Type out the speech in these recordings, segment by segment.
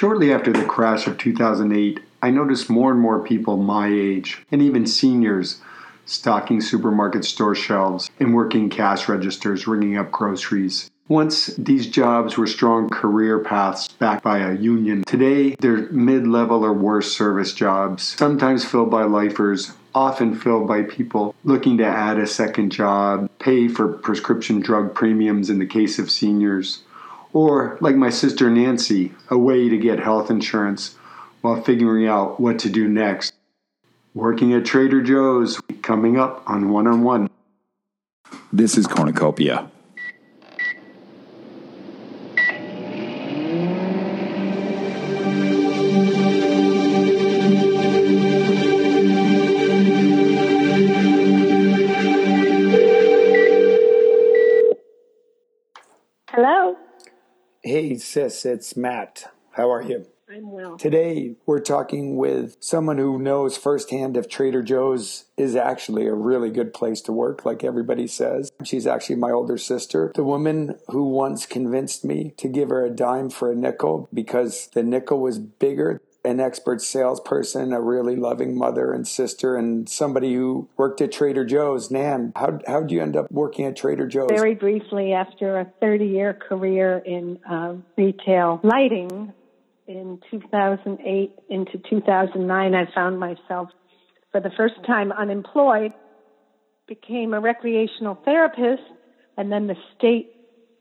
Shortly after the crash of 2008, I noticed more and more people my age, and even seniors, stocking supermarket store shelves and working cash registers ringing up groceries. Once these jobs were strong career paths backed by a union, today they're mid level or worse service jobs, sometimes filled by lifers, often filled by people looking to add a second job, pay for prescription drug premiums in the case of seniors, or, like my sister Nancy, a way to get health insurance while figuring out what to do next. Working at Trader Joe's coming up on one on one. This is Cornucopia. Sis, it's Matt. How are you? I'm well. Today, we're talking with someone who knows firsthand if Trader Joe's is actually a really good place to work, like everybody says. She's actually my older sister, the woman who once convinced me to give her a dime for a nickel because the nickel was bigger an expert salesperson, a really loving mother and sister, and somebody who worked at Trader Joe's. Nan, how how did you end up working at Trader Joe's? Very briefly, after a 30 year career in uh, retail lighting, in 2008 into 2009, I found myself for the first time unemployed, became a recreational therapist, and then the state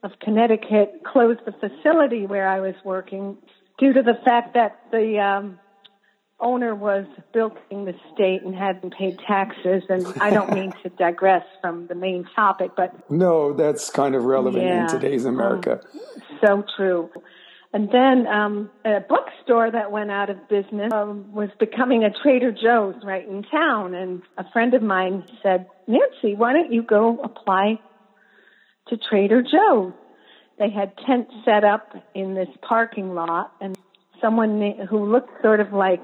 of Connecticut closed the facility where I was working due to the fact that the um, owner was bilking the state and hadn't paid taxes. And I don't mean to digress from the main topic, but no, that's kind of relevant yeah, in today's America. Um, so true. And then um, a bookstore that went out of business um, was becoming a Trader Joe's right in town. And a friend of mine said, Nancy, why don't you go apply to Trader Joe's? They had tents set up in this parking lot, and someone who looked sort of like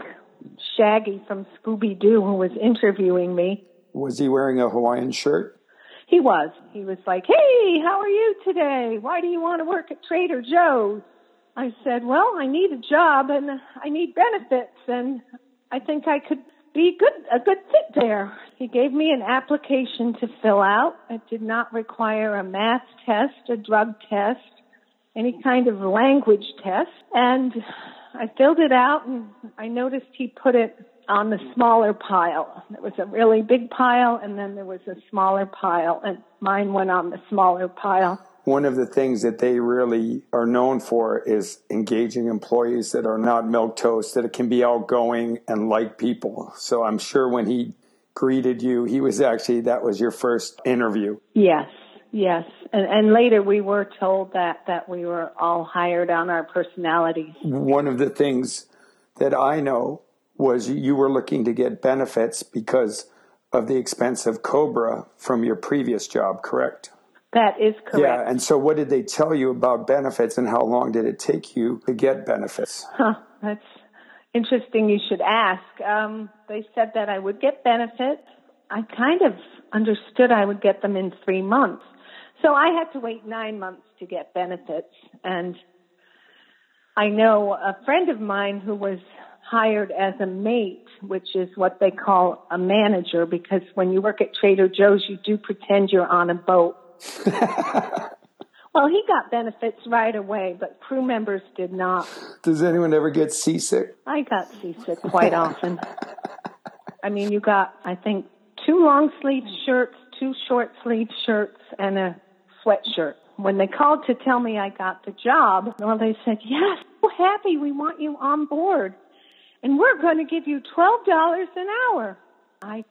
Shaggy from Scooby Doo, who was interviewing me. Was he wearing a Hawaiian shirt? He was. He was like, Hey, how are you today? Why do you want to work at Trader Joe's? I said, Well, I need a job and I need benefits, and I think I could be good, a good fit there. He gave me an application to fill out. It did not require a math test, a drug test, any kind of language test. And I filled it out and I noticed he put it on the smaller pile. There was a really big pile and then there was a smaller pile and mine went on the smaller pile one of the things that they really are known for is engaging employees that are not milk toast, that can be outgoing and like people. So I'm sure when he greeted you, he was actually, that was your first interview. Yes, yes. And, and later we were told that, that we were all hired on our personalities. One of the things that I know was you were looking to get benefits because of the expense of Cobra from your previous job, correct? That is correct. Yeah, and so what did they tell you about benefits and how long did it take you to get benefits? Huh, that's interesting you should ask. Um, they said that I would get benefits. I kind of understood I would get them in three months. So I had to wait nine months to get benefits. And I know a friend of mine who was hired as a mate, which is what they call a manager, because when you work at Trader Joe's, you do pretend you're on a boat well, he got benefits right away, but crew members did not. Does anyone ever get seasick? I got seasick quite often. I mean, you got, I think, two long sleeve shirts, two short sleeve shirts, and a sweatshirt. When they called to tell me I got the job, well, they said, yes, so happy, we want you on board. And we're going to give you $12 an hour. I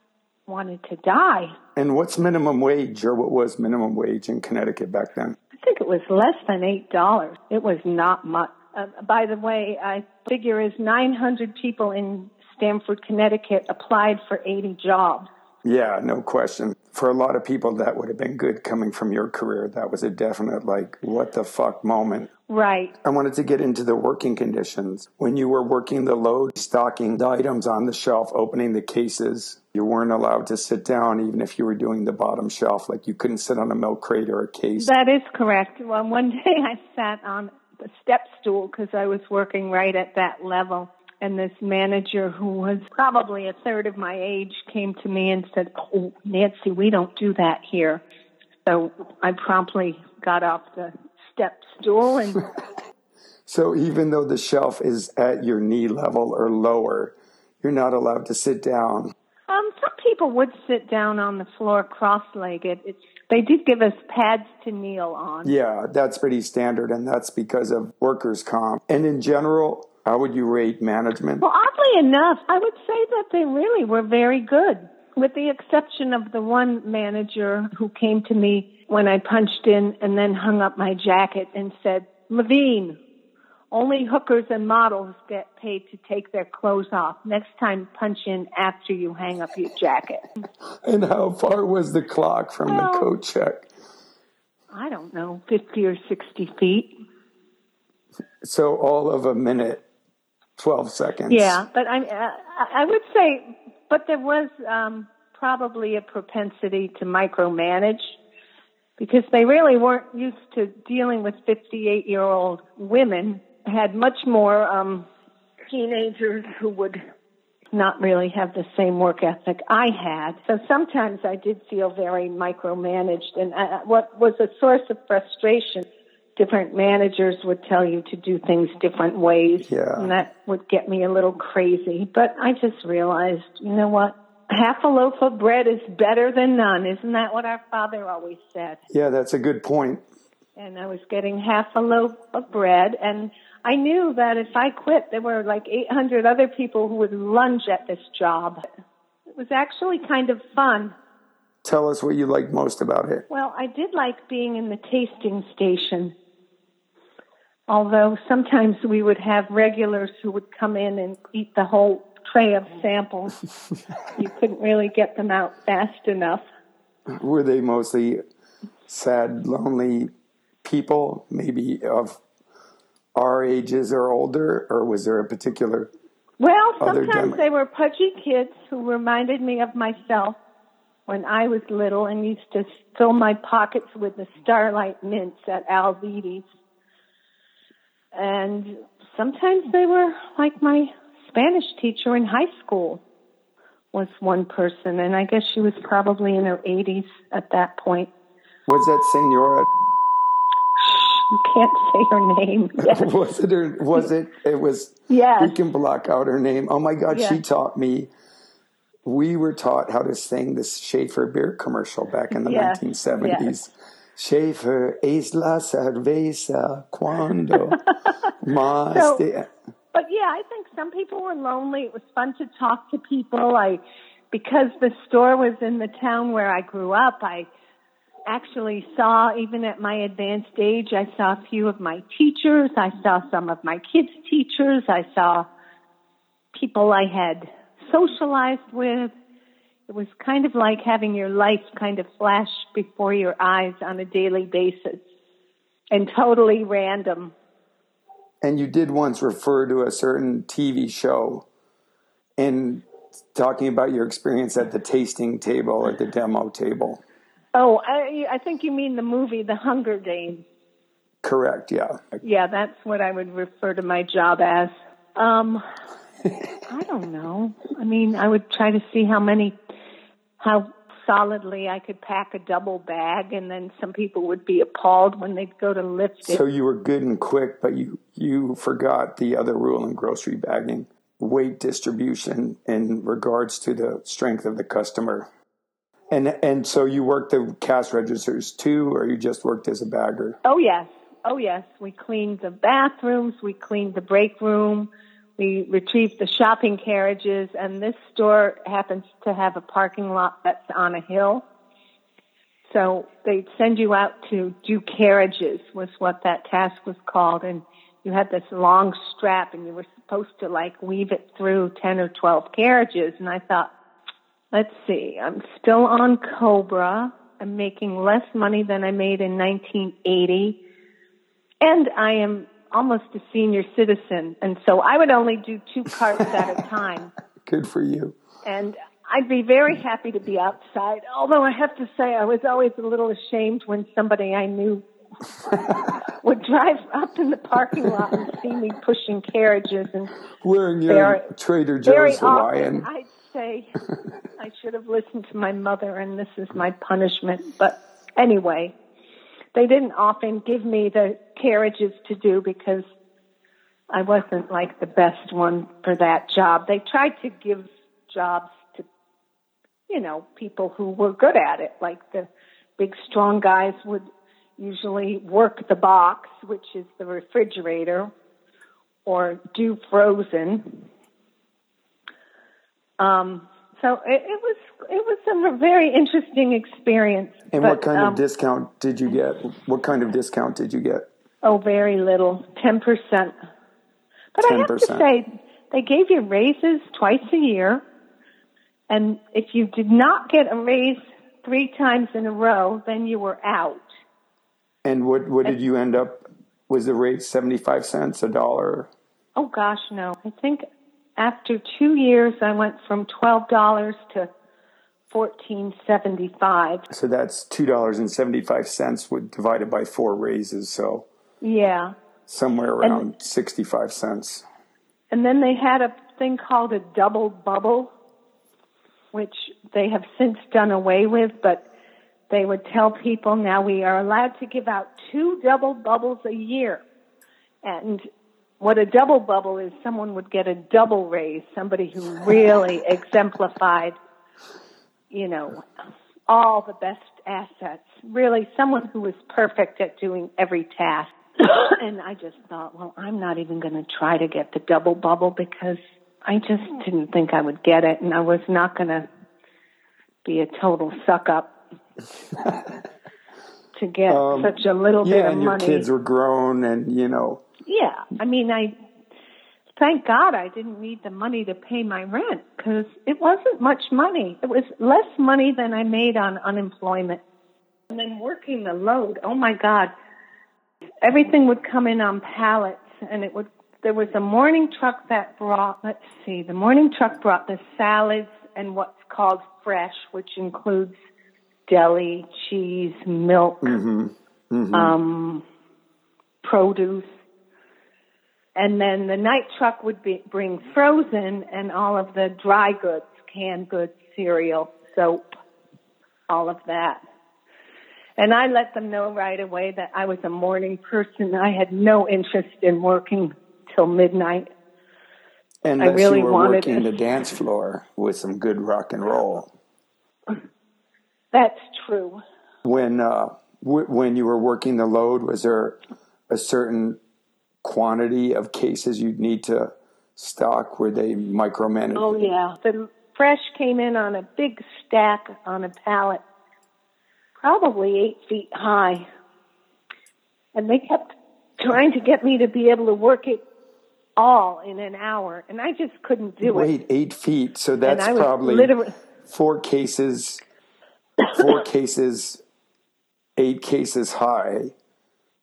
wanted to die. And what's minimum wage, or what was minimum wage in Connecticut back then? I think it was less than $8. It was not much. Uh, by the way, I figure is 900 people in Stamford, Connecticut applied for 80 jobs. Yeah, no question. For a lot of people, that would have been good coming from your career. That was a definite, like, what the fuck moment. Right. I wanted to get into the working conditions. When you were working the load, stocking the items on the shelf, opening the cases, you weren't allowed to sit down even if you were doing the bottom shelf. Like you couldn't sit on a milk crate or a case. That is correct. Well, one day I sat on the step stool because I was working right at that level. And this manager, who was probably a third of my age, came to me and said, Oh, Nancy, we don't do that here. So I promptly got off the step stool and. so even though the shelf is at your knee level or lower, you're not allowed to sit down. Um, some people would sit down on the floor cross-legged. It's, they did give us pads to kneel on. Yeah, that's pretty standard, and that's because of workers' comp. And in general, how would you rate management? Well, oddly enough, I would say that they really were very good, with the exception of the one manager who came to me when I punched in and then hung up my jacket and said, Levine, only hookers and models get paid to take their clothes off. Next time, punch in after you hang up your jacket. And how far was the clock from well, the coat check? I don't know, 50 or 60 feet. So all of a minute, 12 seconds. Yeah, but I, uh, I would say, but there was um, probably a propensity to micromanage because they really weren't used to dealing with 58 year old women had much more um, teenagers who would not really have the same work ethic I had. So sometimes I did feel very micromanaged. And uh, what was a source of frustration, different managers would tell you to do things different ways. Yeah. And that would get me a little crazy. But I just realized, you know what? Half a loaf of bread is better than none. Isn't that what our father always said? Yeah, that's a good point. And I was getting half a loaf of bread and I knew that if I quit, there were like 800 other people who would lunge at this job. It was actually kind of fun. Tell us what you liked most about it. Well, I did like being in the tasting station. Although sometimes we would have regulars who would come in and eat the whole tray of samples. you couldn't really get them out fast enough. Were they mostly sad, lonely people, maybe of our ages or older, or was there a particular? Well, sometimes they were pudgy kids who reminded me of myself when I was little and used to fill my pockets with the Starlight mints at Alvides. And sometimes they were like my Spanish teacher in high school was one person, and I guess she was probably in her 80s at that point. Was that Senora you can't say her name. Yes. was it her? Was it? It was. Yeah. We can block out her name. Oh my God, she taught me. We were taught how to sing this Schaefer beer commercial back in the yes. 1970s. Yes. Schaefer es la cerveza cuando más. So, but yeah, I think some people were lonely. It was fun to talk to people. I, because the store was in the town where I grew up, I actually saw, even at my advanced age, I saw a few of my teachers. I saw some of my kids' teachers. I saw people I had socialized with. It was kind of like having your life kind of flash before your eyes on a daily basis and totally random. And you did once refer to a certain TV show in talking about your experience at the tasting table or the demo table. Oh, I, I think you mean the movie The Hunger Games. Correct. Yeah. Yeah, that's what I would refer to my job as. Um, I don't know. I mean, I would try to see how many, how solidly I could pack a double bag, and then some people would be appalled when they'd go to lift it. So you were good and quick, but you you forgot the other rule in grocery bagging: weight distribution in regards to the strength of the customer. And and so you worked the cash registers too, or you just worked as a bagger? Oh yes, oh yes. We cleaned the bathrooms, we cleaned the break room, we retrieved the shopping carriages, and this store happens to have a parking lot that's on a hill. So they'd send you out to do carriages was what that task was called, and you had this long strap, and you were supposed to like weave it through ten or twelve carriages. And I thought, let's see, I'm still on Cobra. I'm making less money than I made in 1980. And I am almost a senior citizen. And so I would only do two carts at a time. Good for you. And I'd be very happy to be outside. Although I have to say, I was always a little ashamed when somebody I knew would drive up in the parking lot and see me pushing carriages and Wearing your Very- Trader Joe's Hawaiian. I'd say I should have listened to my mother and this is my punishment. But anyway, they didn't often give me the carriages to do because I wasn't like the best one for that job. They tried to give jobs to, you know, people who were good at it, like the big strong guys would usually work the box, which is the refrigerator, or do frozen. Um, so it, it was it was a very interesting experience. And but, what kind um, of discount did you get? What kind of discount did you get? Oh, very little, ten percent. But I have to say, they gave you raises twice a year, and if you did not get a raise three times in a row, then you were out. And what what did you end up? Was the rate seventy five cents, a dollar? Oh gosh, no. I think after two years, I went from twelve dollars to fourteen seventy five. So that's two dollars and seventy five cents divided by four raises. So Yeah. somewhere around sixty five cents. And then they had a thing called a double bubble, which they have since done away with, but they would tell people now we are allowed to give out two double bubbles a year. And what a double bubble is, someone would get a double raise, somebody who really exemplified, you know, all the best assets. Really, someone who was perfect at doing every task. and I just thought, well, I'm not even going to try to get the double bubble because I just didn't think I would get it, and I was not going to be a total suck up to get Um, such a little bit Yeah, of and your kids were grown, and you know, Yeah, I mean, I thank God I didn't need the money to pay my rent because it wasn't much money. It was less money than I made on unemployment. And then working the load, oh my God, everything would come in on pallets, and it would. There was a morning truck that brought. Let's see, the morning truck brought the salads and what's called fresh, which includes deli, cheese, milk, um, produce and then the night truck would be, bring frozen and all of the dry goods, canned goods, cereal, soap, all of that. And I let them know right away that I was a morning person. I had no interest in working till midnight. unless really you were wanted working it. the dance floor with some good rock and roll. That's true. When uh, w- when you were working the load, was there a certain quantity of cases you'd need to stock? Were they micromanaged? Oh yeah. The fresh came in on a big stack on a pallet, probably eight feet high. And they kept trying to get me to be able to work it all in an hour. And I just couldn't do it. Wait, eight feet. So that's probably literally- four cases, four cases, eight cases high,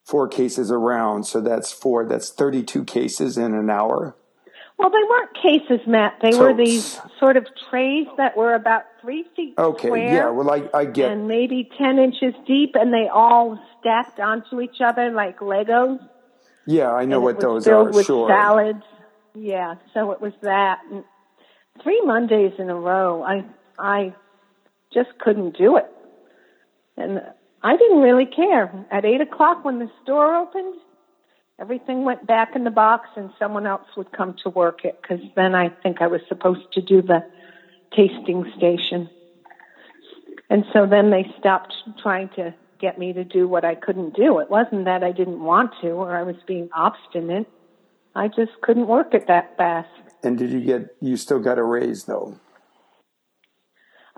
four cases around. So that's four. That's 32 cases in an hour. Well, they weren't cases, Matt. They were these sort of trays that were about three feet Okay. square. Yeah. Well, I, I get. and maybe 10 inches deep, and they all stacked onto each other like Legos. Yeah, I know and what those filled are. with Sure. salads. Yeah, so it was that. And three Mondays in a row, I I just couldn't do it, I didn't really care. At eight o'clock when the store opened, everything went back in the box, and someone else would come to work it because then I think I was supposed to do the tasting station. And so then they stopped trying to get me to do what I couldn't do. It wasn't that I didn't want to or I was being obstinate. I just couldn't work it that fast. And did you get? You still got a raise though.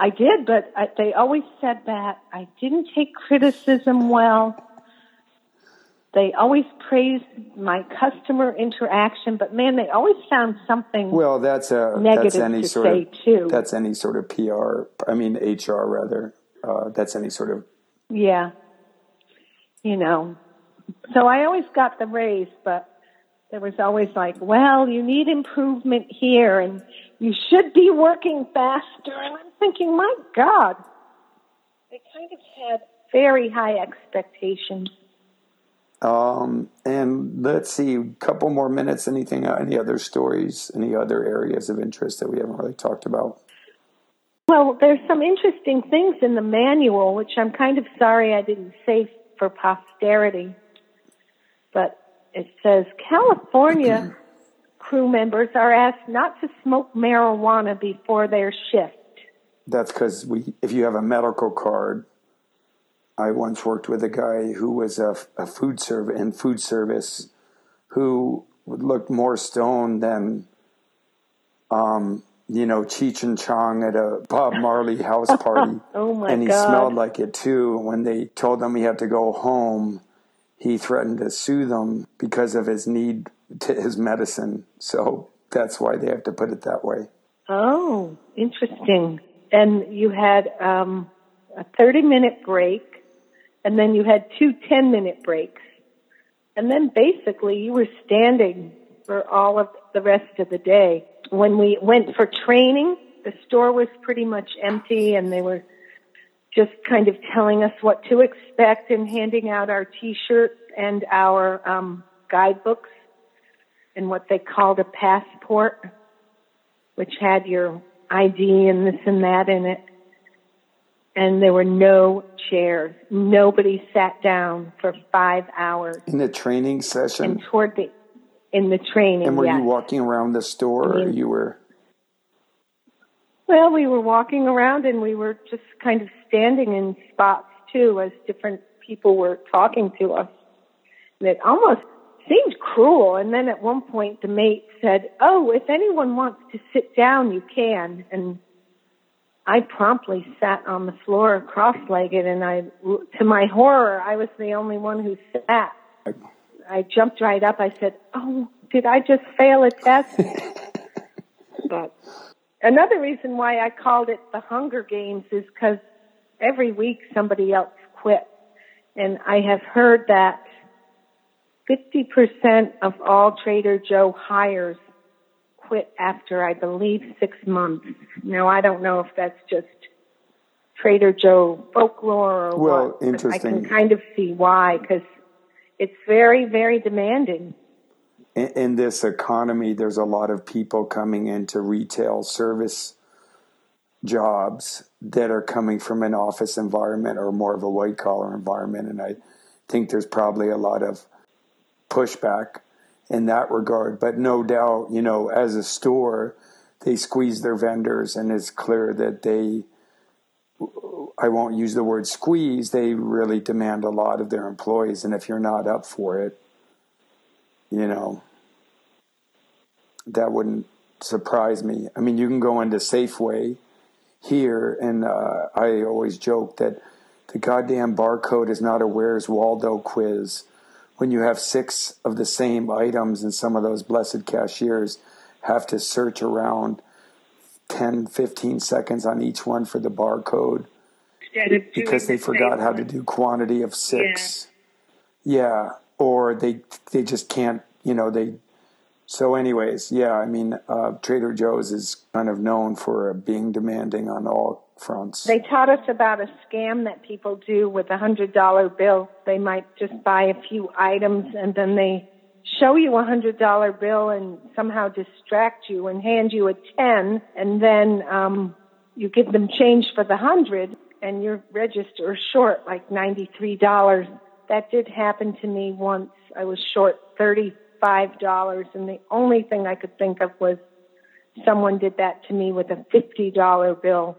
I did, but I, they always said that I didn't take criticism well. They always praised my customer interaction, but man, they always found something. Well, that's a Negative that's any to sort say, of too. that's any sort of PR. I mean HR rather. Uh, that's any sort of Yeah. You know. So I always got the raise, but there was always like, well, you need improvement here and you should be working faster. And I'm thinking, my God, they kind of had very high expectations. Um, and let's see, a couple more minutes. Anything? Any other stories? Any other areas of interest that we haven't really talked about? Well, there's some interesting things in the manual, which I'm kind of sorry I didn't save for posterity. But it says California crew members are asked not to smoke marijuana before their shift. That's because we, if you have a medical card, I once worked with a guy who was a, a food service in food service, who looked more stoned than, um, you know, Cheech and Chong at a Bob Marley house party. oh my and he God. smelled like it too. When they told him he had to go home, he threatened to sue them because of his need to his medicine. So that's why they have to put it that way. Oh, interesting. And you had um, a 30 minute break, and then you had two 10 minute breaks. And then basically you were standing for all of the rest of the day. When we went for training, the store was pretty much empty and they were just kind of telling us what to expect and handing out our t-shirts and our um, guidebooks and what they called a passport, which had your ID and this and that in it. And there were no chairs. Nobody sat down for five hours. In the training session, And toward the in the training, and were yes. you walking around the store, or Mhm. you were? Well, we were walking around and we were just kind of standing in spots too as different people were talking to us. And it almost seemed cruel. And then at one point the mate said, Oh, if anyone wants to sit down, you can. And I promptly sat on the floor cross-legged and I, to my horror, I was the only one who sat. I jumped right up. I said, Oh, did I just fail a test? but another reason why I called it the Hunger Games is because every week somebody else quit. And I have heard that 50% of all Trader Joe hires quit after, I believe, six months. Now, I don't know if that's just Trader Joe folklore or Well, what. but I interesting. can kind of see why, because it's very, very demanding. In, in this economy, there's a lot of people coming into retail service jobs that are coming from an office environment or more of a white collar environment. And I think there's probably a lot of pushback in that regard. But no doubt, you know, as a store, they squeeze their vendors, and it's clear that they, I won't use the word squeeze, they really demand a lot of their employees. And if you're not up for it, you know, that wouldn't surprise me. I mean, you can go into Safeway here, and uh, I always joke that the goddamn barcode is not a Where's Waldo quiz. When you have six of the same items, and some of those blessed cashiers have to search around 10, 15 seconds on each one for the barcode because they forgot how to do quantity of six. Yeah. Or they they just can't, you know, they so anyways, yeah, I mean, uh, Trader Joe's is kind of known for being demanding on all fronts. They taught us about a scam that people do with a hundred dollar bill. They might just buy a few items and then they show you a hundred dollar bill and somehow distract you and hand you a ten and then um you give them change for the hundred and your register short like ninety three dollars. That did happen to me once. I was short thirty five dollars and the only thing I could think of was someone did that to me with a fifty dollar bill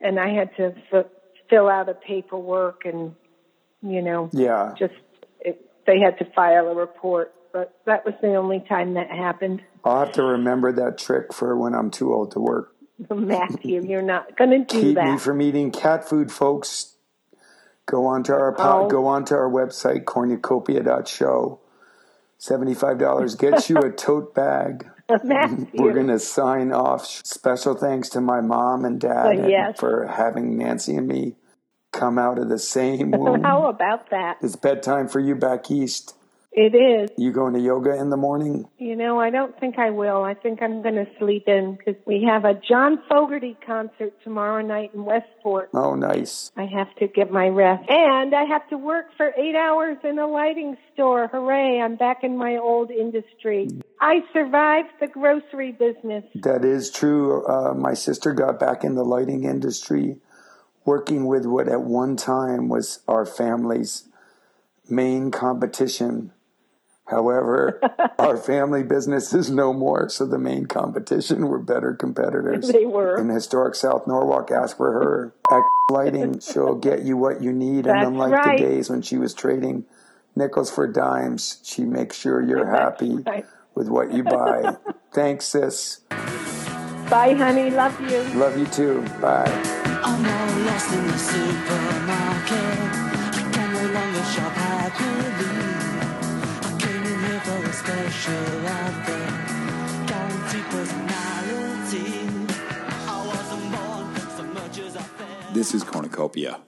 and I had to f- fill out a paperwork and you know yeah. just it, they had to file a report but that was the only time that happened I'll have to remember that trick for when I'm too old to work. Matthew you're not going to do Keep that me from eating cat food, folks. Go on to our po- Oh. go on to our website cornucopia.show. Seventy-five dollars gets you a tote bag. We're going to sign off. Special thanks to my mom and dad Uh, yes. for having Nancy and me come out of the same womb. how about that it's bedtime for you back east. It is. You going to yoga in the morning? You know, I don't think I will. I think I'm going to sleep in because we have a John Fogerty concert tomorrow night in Westport. Oh, nice. I have to get my rest. And I have to work for eight hours in a lighting store. Hooray, I'm back in my old industry. I survived the grocery business. That is true. Uh, my sister got back in the lighting industry, working with what at one time was our family's main competition However, our family business is no more, so the main competition were better competitors. They were. In historic South Norwalk, ask for her. At Lighting, she'll get you what you need. That's and unlike right. the days when she was trading nickels for dimes, she makes sure you're happy right. with what you buy. Thanks, sis. Bye, honey. Love you. Love you too. Bye. I'm all lost in the supermarket. I can no longer shop happily. Special. Guaranteed personality. I wasn't born so much as I felt. This is Cornucopia.